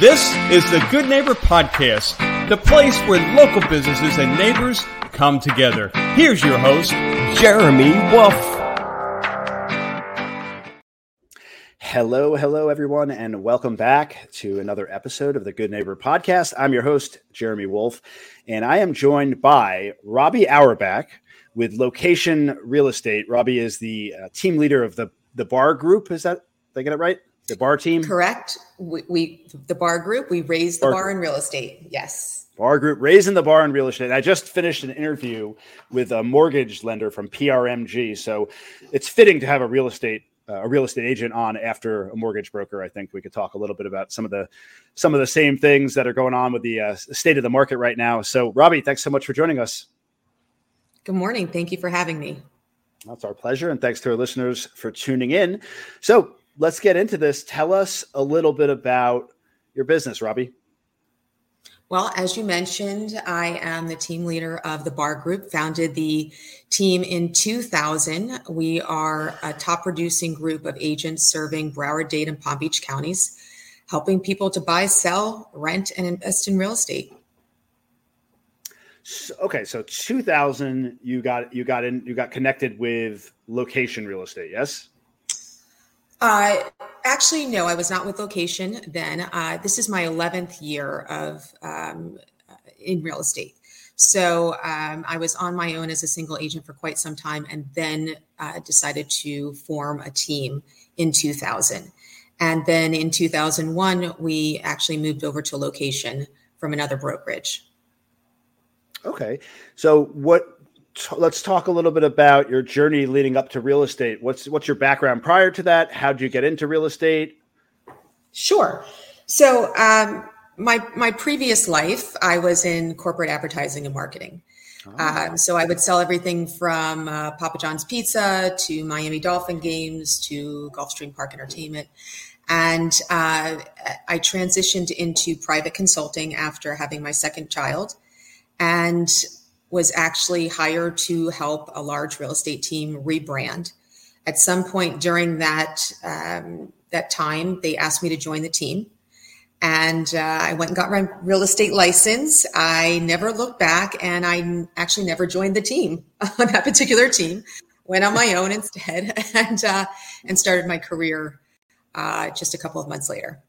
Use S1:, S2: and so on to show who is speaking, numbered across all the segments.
S1: This is the Good Neighbor Podcast, the place where local businesses and neighbors come together. Here's your host, Jeremy Wolf.
S2: Hello, hello, everyone, and welcome back to another episode of the Good Neighbor Podcast. I'm your host, Jeremy Wolf, and I am joined by Robbi Auerbach with LoKation Real Estate. Robbi is the uh, team leader of the, the Baar group. Is that, did I get it right? The Baar team?
S3: Correct. We, we the Baar group, we raised the bar, bar in real estate. Yes.
S2: Baar group raising the bar in real estate. I just finished an interview with a mortgage lender from PRMG. So it's fitting to have a real estate uh, a real estate agent on after a mortgage broker. I think we could talk a little bit about some of the some of the same things that are going on with the uh, state of the market right now. So, Robbi, thanks so much for joining us.
S3: Good morning. Thank you for having me.
S2: That's our pleasure, and thanks to our listeners for tuning in. So, let's get into this. Tell us a little bit about your business, Robbi.
S3: Well, as you mentioned, I am the team leader of the Baar Group, founded the team in 2000. We are a top producing group of agents serving Broward, Dade, and Palm Beach counties, helping people to buy, sell, rent, and invest in real estate.
S2: So, okay, so 2000, you got you got in, you got connected with LoKation real estate, yes?
S3: Uh, actually, no, I was not with LoKation then. Uh, this is my 11th year of um, in real estate. So um, I was on my own as a single agent for quite some time and then uh, decided to form a team in 2000. And then in 2001, we actually moved over to LoKation from another brokerage.
S2: Okay. So what t- let's talk a little bit about your journey leading up to real estate. What's what's your background prior to that? How did you get into real estate?
S3: Sure. So um, my my previous life, I was in corporate advertising and marketing. Oh. Um, so I would sell everything from uh, Papa John's Pizza to Miami Dolphin games to Gulfstream Park Entertainment. And uh, I transitioned into private consulting after having my second child. And was actually hired to help a large real estate team rebrand. At some point during that um, that time, they asked me to join the team, and uh, I went and got my real estate license. I never looked back, and I actually never joined the team on that particular team. Went on my own instead, and uh, and started my career uh, just a couple of months later.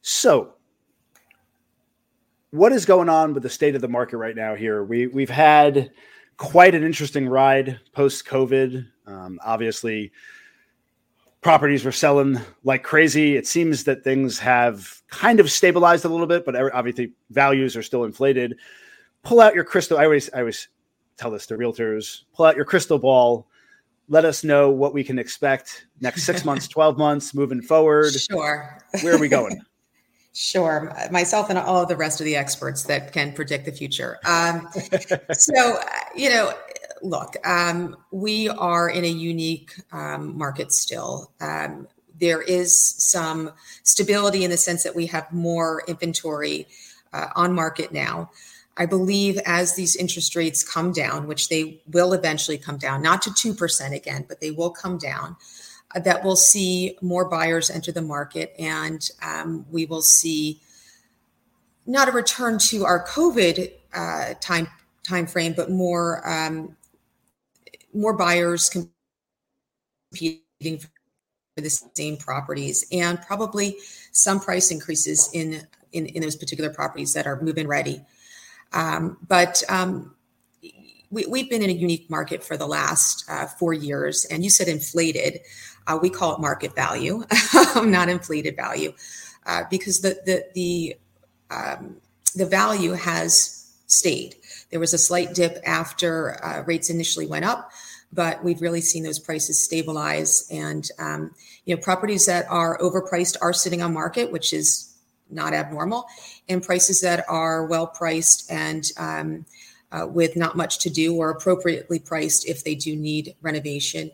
S2: So what is going on with the state of the market right now here? We we've had quite an interesting ride post COVID. Um, obviously, properties were selling like crazy. It seems that things have kind of stabilized a little bit, but obviously values are still inflated. Pull out your crystal. I always I always tell this to realtors. Pull out your crystal ball. Let us know what we can expect next six months, twelve months, moving forward.
S3: Sure.
S2: Where are we going?
S3: Sure, myself and all of the rest of the experts that can predict the future. Um, so, you know, look, um, we are in a unique um, market still. Um, there is some stability in the sense that we have more inventory uh, on market now. I believe as these interest rates come down, which they will eventually come down, not to 2% again, but they will come down that we'll see more buyers enter the market and um, we will see not a return to our COVID uh, time time frame, but more um, more buyers competing for the same properties, and probably some price increases in in, in those particular properties that are move-in ready. Um, but um, we, have been in a unique market for the last uh, four years, and you said inflated. Uh, we call it market value, not inflated value, uh, because the the the um, the value has stayed. There was a slight dip after uh, rates initially went up, but we've really seen those prices stabilize. And um, you know, properties that are overpriced are sitting on market, which is not abnormal, and prices that are well priced and um, uh, with not much to do or appropriately priced if they do need renovation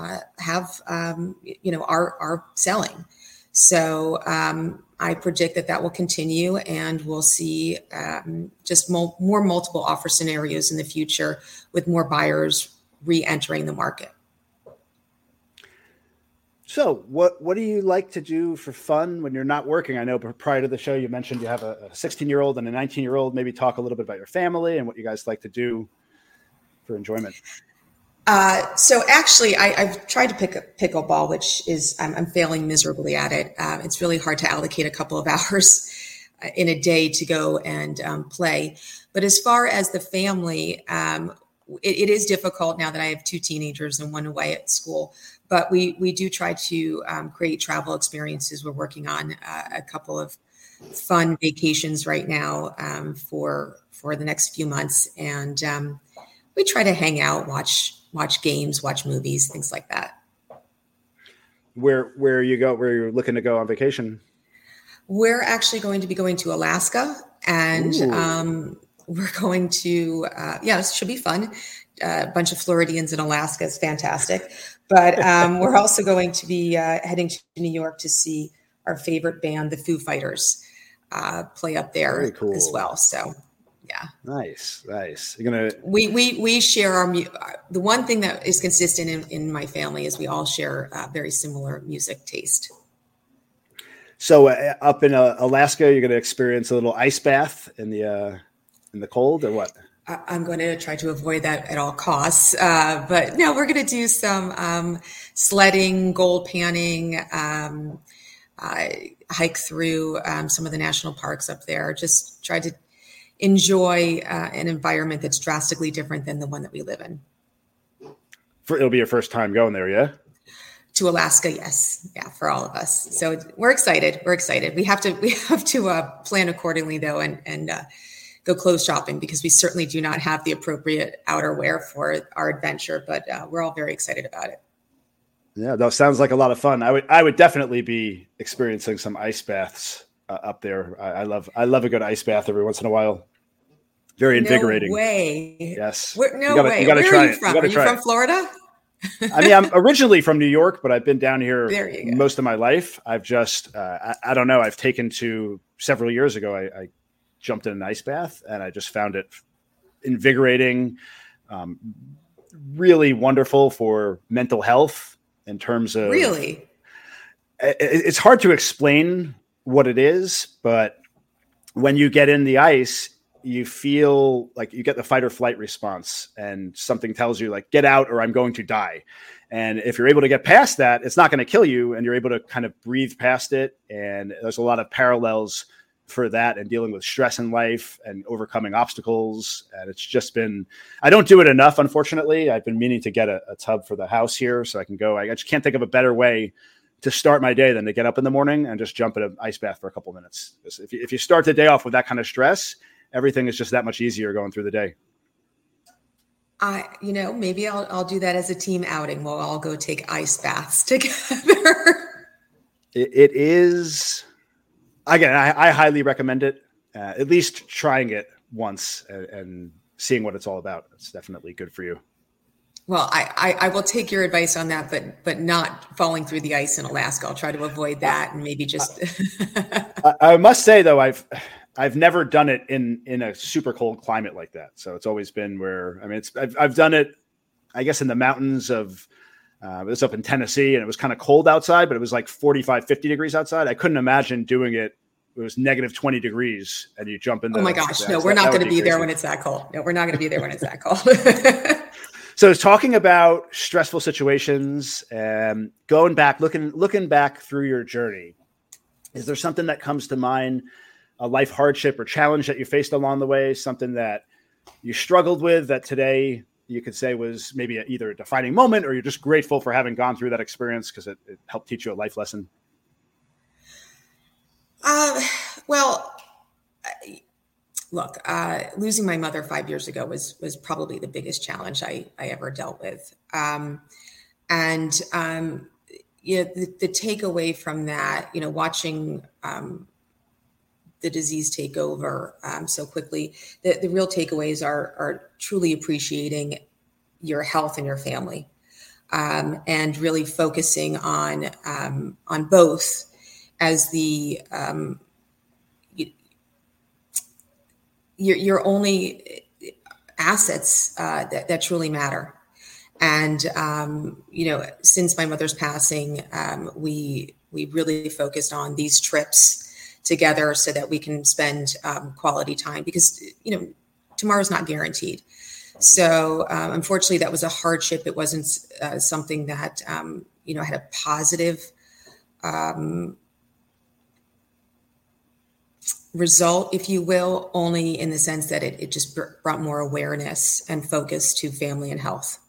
S3: uh, have um, you know are are selling. So um, I predict that that will continue, and we'll see um, just mo- more multiple offer scenarios in the future with more buyers re-entering the market.
S2: So, what what do you like to do for fun when you're not working? I know prior to the show you mentioned you have a 16 year old and a 19 year old. Maybe talk a little bit about your family and what you guys like to do for enjoyment.
S3: Uh, so actually, I, have tried to pick up pickleball, which is I'm, I'm failing miserably at it. Um, it's really hard to allocate a couple of hours uh, in a day to go and um, play. But as far as the family, um, it, it is difficult now that I have two teenagers and one away at school but we we do try to um, create travel experiences. We're working on uh, a couple of fun vacations right now um, for for the next few months, and um, we try to hang out, watch watch games, watch movies, things like that.
S2: Where where you go? Where you're looking to go on vacation?
S3: We're actually going to be going to Alaska, and um, we're going to uh, yeah, it should be fun. Uh, a bunch of Floridians in Alaska is fantastic. But um, we're also going to be uh, heading to New York to see our favorite band, the Foo Fighters, uh, play up there cool. as well. So, yeah,
S2: nice, nice. You're gonna
S3: we we we share our mu- uh, the one thing that is consistent in, in my family is we all share uh, very similar music taste.
S2: So uh, up in uh, Alaska, you're going to experience a little ice bath in the in the cold, or what?
S3: I'm going to try to avoid that at all costs. Uh, but no, we're going to do some um, sledding, gold panning, um, uh, hike through um, some of the national parks up there. Just try to enjoy uh, an environment that's drastically different than the one that we live in.
S2: For, it'll be your first time going there, yeah?
S3: To Alaska, yes, yeah, for all of us. So we're excited. We're excited. We have to we have to uh, plan accordingly, though, and and uh, go clothes shopping because we certainly do not have the appropriate outerwear for our adventure, but uh, we're all very excited about it.
S2: Yeah, that sounds like a lot of fun. I would I would definitely be experiencing some ice baths uh, up there. I, I, love I love a good ice bath every once in a while. Very invigorating.
S3: No way.
S2: Yes.
S3: Where, no you gotta, way. You gotta Where try are you from? You are you from it. Florida?
S2: I mean, I'm originally from New York, but I've been down here most of my life. I've just, uh, I, I, don't know, I've taken to several years ago. I, I jumped in an ice bath and I just found it invigorating, um, really wonderful for mental health in terms of
S3: really.
S2: It's hard to explain what it is, but when you get in the ice, you feel like you get the fight or flight response, and something tells you, like, get out or I'm going to die. And if you're able to get past that, it's not going to kill you, and you're able to kind of breathe past it. And there's a lot of parallels for that and dealing with stress in life and overcoming obstacles. And it's just been, I don't do it enough, unfortunately. I've been meaning to get a, a tub for the house here so I can go. I just can't think of a better way to start my day than to get up in the morning and just jump in an ice bath for a couple minutes. If you, if you start the day off with that kind of stress, everything is just that much easier going through the day.
S3: I, you know, maybe I'll, I'll do that as a team outing. We'll all go take ice baths together.
S2: it, it is again, I, I highly recommend it. Uh, at least trying it once and, and, seeing what it's all about. It's definitely good for you.
S3: Well, I, I, I, will take your advice on that, but but not falling through the ice in Alaska. I'll try to avoid that and maybe just.
S2: I, I, must say though, I've I've never done it in in a super cold climate like that. So it's always been where I mean, it's I've, I've done it, I guess, in the mountains of. Uh, it was up in Tennessee and it was kind of cold outside, but it was like 45, 50 degrees outside. I couldn't imagine doing it it was negative 20 degrees and you jump in.
S3: Oh my gosh. No, we're that, not going to be, be there when it's that cold. No, we're not going to be there when it's that cold.
S2: so it's talking about stressful situations and going back, looking, looking back through your journey. Is there something that comes to mind, a life hardship or challenge that you faced along the way, something that you struggled with that today you could say was maybe a, either a defining moment or you're just grateful for having gone through that experience because it, it helped teach you a life lesson?
S3: Uh, well, look, uh, losing my mother five years ago was was probably the biggest challenge I, I ever dealt with. Um, and um, you know, the, the takeaway from that, you know, watching um, the disease take over um, so quickly, the, the real takeaways are are truly appreciating your health and your family, um, and really focusing on um, on both as the um, your, your only assets uh, that, that truly matter. And um, you know, since my mother's passing, um, we we really focused on these trips together so that we can spend um, quality time because you know tomorrow's not guaranteed. So um, unfortunately, that was a hardship. It wasn't uh, something that um, you know had a positive um, result, if you will, only in the sense that it, it just brought more awareness and focus to family and health.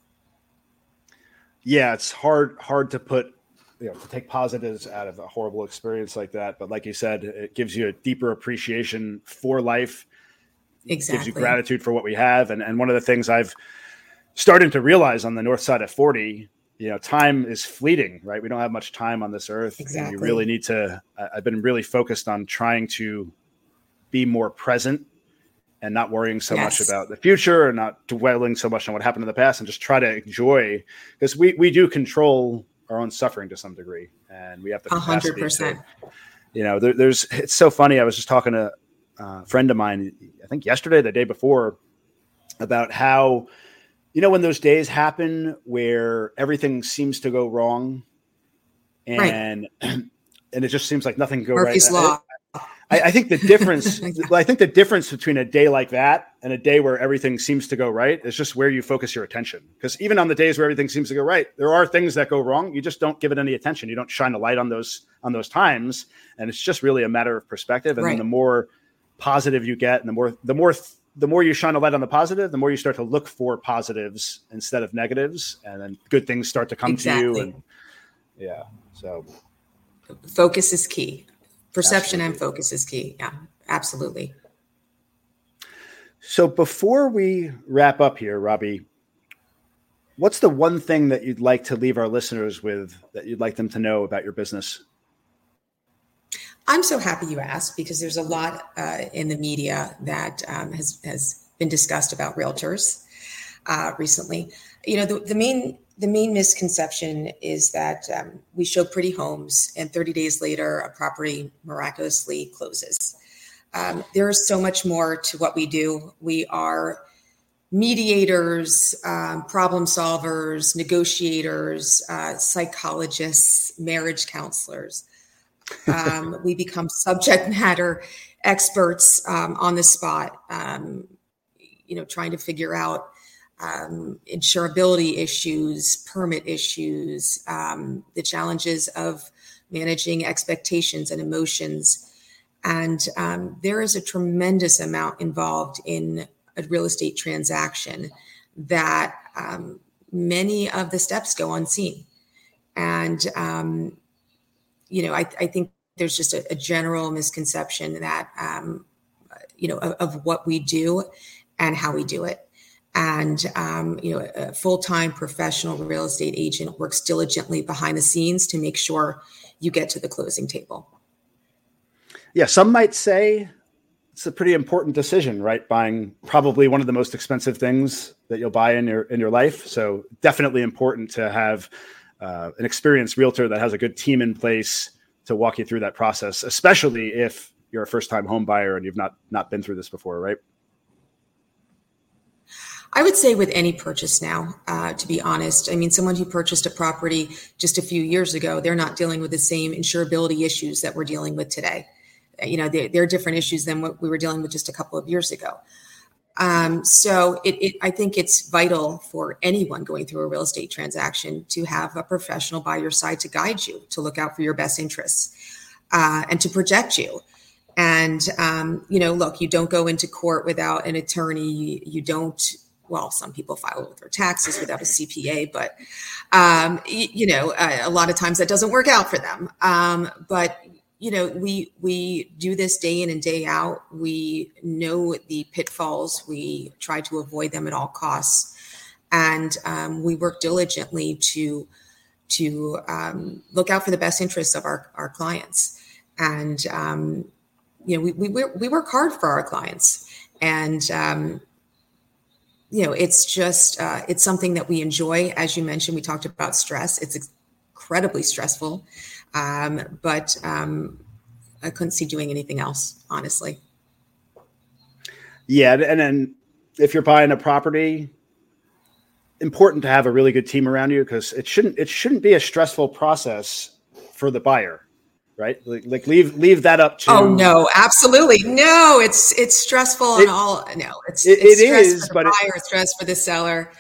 S2: Yeah, it's hard hard to put you know to take positives out of a horrible experience like that. But like you said, it gives you a deeper appreciation for life.
S3: Exactly.
S2: Gives you gratitude for what we have. And and one of the things I've started to realize on the north side of 40 you know time is fleeting right we don't have much time on this earth
S3: exactly.
S2: you really need to i've been really focused on trying to be more present and not worrying so yes. much about the future and not dwelling so much on what happened in the past and just try to enjoy because we, we do control our own suffering to some degree and we have the
S3: hundred percent
S2: you know there, there's it's so funny i was just talking to a friend of mine i think yesterday the day before about how you know when those days happen where everything seems to go wrong and right. and it just seems like nothing go
S3: Murphy's
S2: right
S3: law.
S2: I, I think the difference, I think the difference between a day like that and a day where everything seems to go right is just where you focus your attention. Because even on the days where everything seems to go right, there are things that go wrong. You just don't give it any attention. You don't shine a light on those on those times, and it's just really a matter of perspective. And right. then the more positive you get, and the more the more the more you shine a light on the positive, the more you start to look for positives instead of negatives, and then good things start to come exactly. to you. And yeah, so
S3: focus is key perception absolutely. and focus is key. Yeah, absolutely.
S2: So before we wrap up here, Robbi, what's the one thing that you'd like to leave our listeners with that you'd like them to know about your business?
S3: I'm so happy you asked because there's a lot uh, in the media that um, has has been discussed about realtors uh, recently. You know, the, the main the main misconception is that um, we show pretty homes and 30 days later a property miraculously closes. Um, there is so much more to what we do. We are mediators um, problem solvers negotiators uh, psychologists marriage counselors. Um, we become subject matter experts um, on the spot um, you know trying to figure out um, insurability issues, permit issues, um, the challenges of managing expectations and emotions. And um, there is a tremendous amount involved in a real estate transaction that um, many of the steps go unseen. And, um, you know, I, I, think there's just a, a general misconception that, um, you know, of, of what we do and how we do it and um, you know a full-time professional real estate agent works diligently behind the scenes to make sure you get to the closing table.
S2: Yeah some might say it's a pretty important decision right? Buying probably one of the most expensive things that you'll buy in your in your life. So definitely important to have uh, an experienced realtor that has a good team in place to walk you through that process especially if you're a first time home buyer and you've not not been through this before right
S3: I would say with any purchase now, uh, to be honest. I mean, someone who purchased a property just a few years ago, they're not dealing with the same insurability issues that we're dealing with today. You know, they're, they're different issues than what we were dealing with just a couple of years ago. Um, so it, it, I think it's vital for anyone going through a real estate transaction to have a professional by your side to guide you, to look out for your best interests, uh, and to protect you. And um, you know, look, you don't go into court without an attorney. You don't well, some people file with their taxes without a CPA, but um, you, know, a, a, lot of times that doesn't work out for them. Um, but you know, we we do this day in and day out. We know the pitfalls. We try to avoid them at all costs, and um, we work diligently to to um, look out for the best interests of our our clients. And um, you know, we we we work hard for our clients, and um, you know, it's just uh, it's something that we enjoy. As you mentioned, we talked about stress. It's incredibly stressful, um, but um, I couldn't see doing anything else, honestly.
S2: Yeah, and then if you're buying a property, important to have a really good team around you because it shouldn't it shouldn't be a stressful process for the buyer right like, like leave leave that up to
S3: oh no absolutely no it's it's stressful it, and all no it's it, it's it is but buyer it, stress for the seller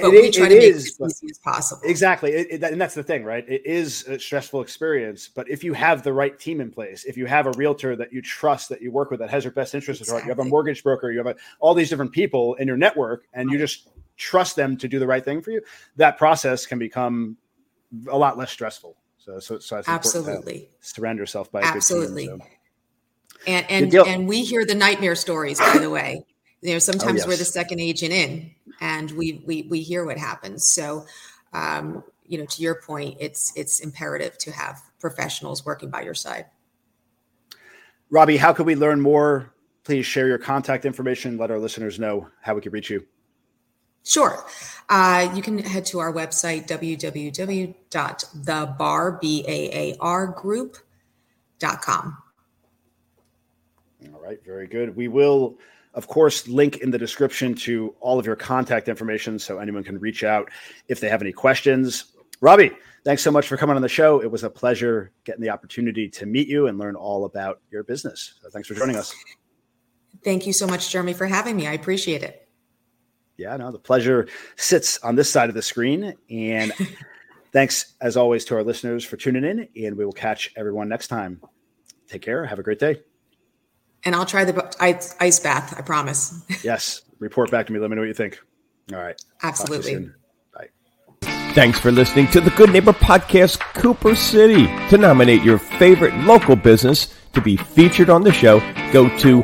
S3: but we try to make is, it as easy as possible.
S2: Exactly, it, it, and that's the thing, right? It is a stressful experience, but if you have the right team in place, if you have a realtor that you trust, that you work with, that has your best interest exactly. at heart, you have a mortgage broker, you have a, all these different people in your network, and you just trust them to do the right thing for you, that process can become a lot less stressful. So, so, so
S3: absolutely
S2: surround yourself by
S3: absolutely.
S2: Team, so.
S3: And and and we hear the nightmare stories, by the way. You know, sometimes oh, yes. we're the second agent in, and we we we hear what happens. So, um, you know, to your point, it's it's imperative to have professionals working by your side.
S2: Robbi, how can we learn more? Please share your contact information. Let our listeners know how we can reach you.
S3: Sure. Uh, you can head to our website, www.thebaar.group.com.
S2: All right, very good. We will of course, link in the description to all of your contact information so anyone can reach out if they have any questions. Robbi, thanks so much for coming on the show. It was a pleasure getting the opportunity to meet you and learn all about your business. So thanks for joining us.
S3: Thank you so much, Jeremy, for having me. I appreciate it.
S2: Yeah, no, the pleasure sits on this side of the screen. And thanks, as always, to our listeners for tuning in. And we will catch everyone next time. Take care. Have a great day
S3: and I'll try the ice bath. I promise.
S2: yes. Report back to me. Let me know what you think. All right.
S3: Absolutely.
S2: Bye.
S1: Thanks for listening to the Good Neighbor Podcast, Cooper City. To nominate your favorite local business to be featured on the show, go to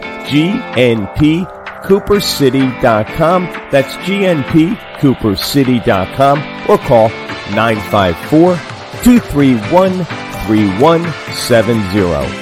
S1: gnpcoopercity.com. That's gnpcoopercity.com or call 954 231 3170.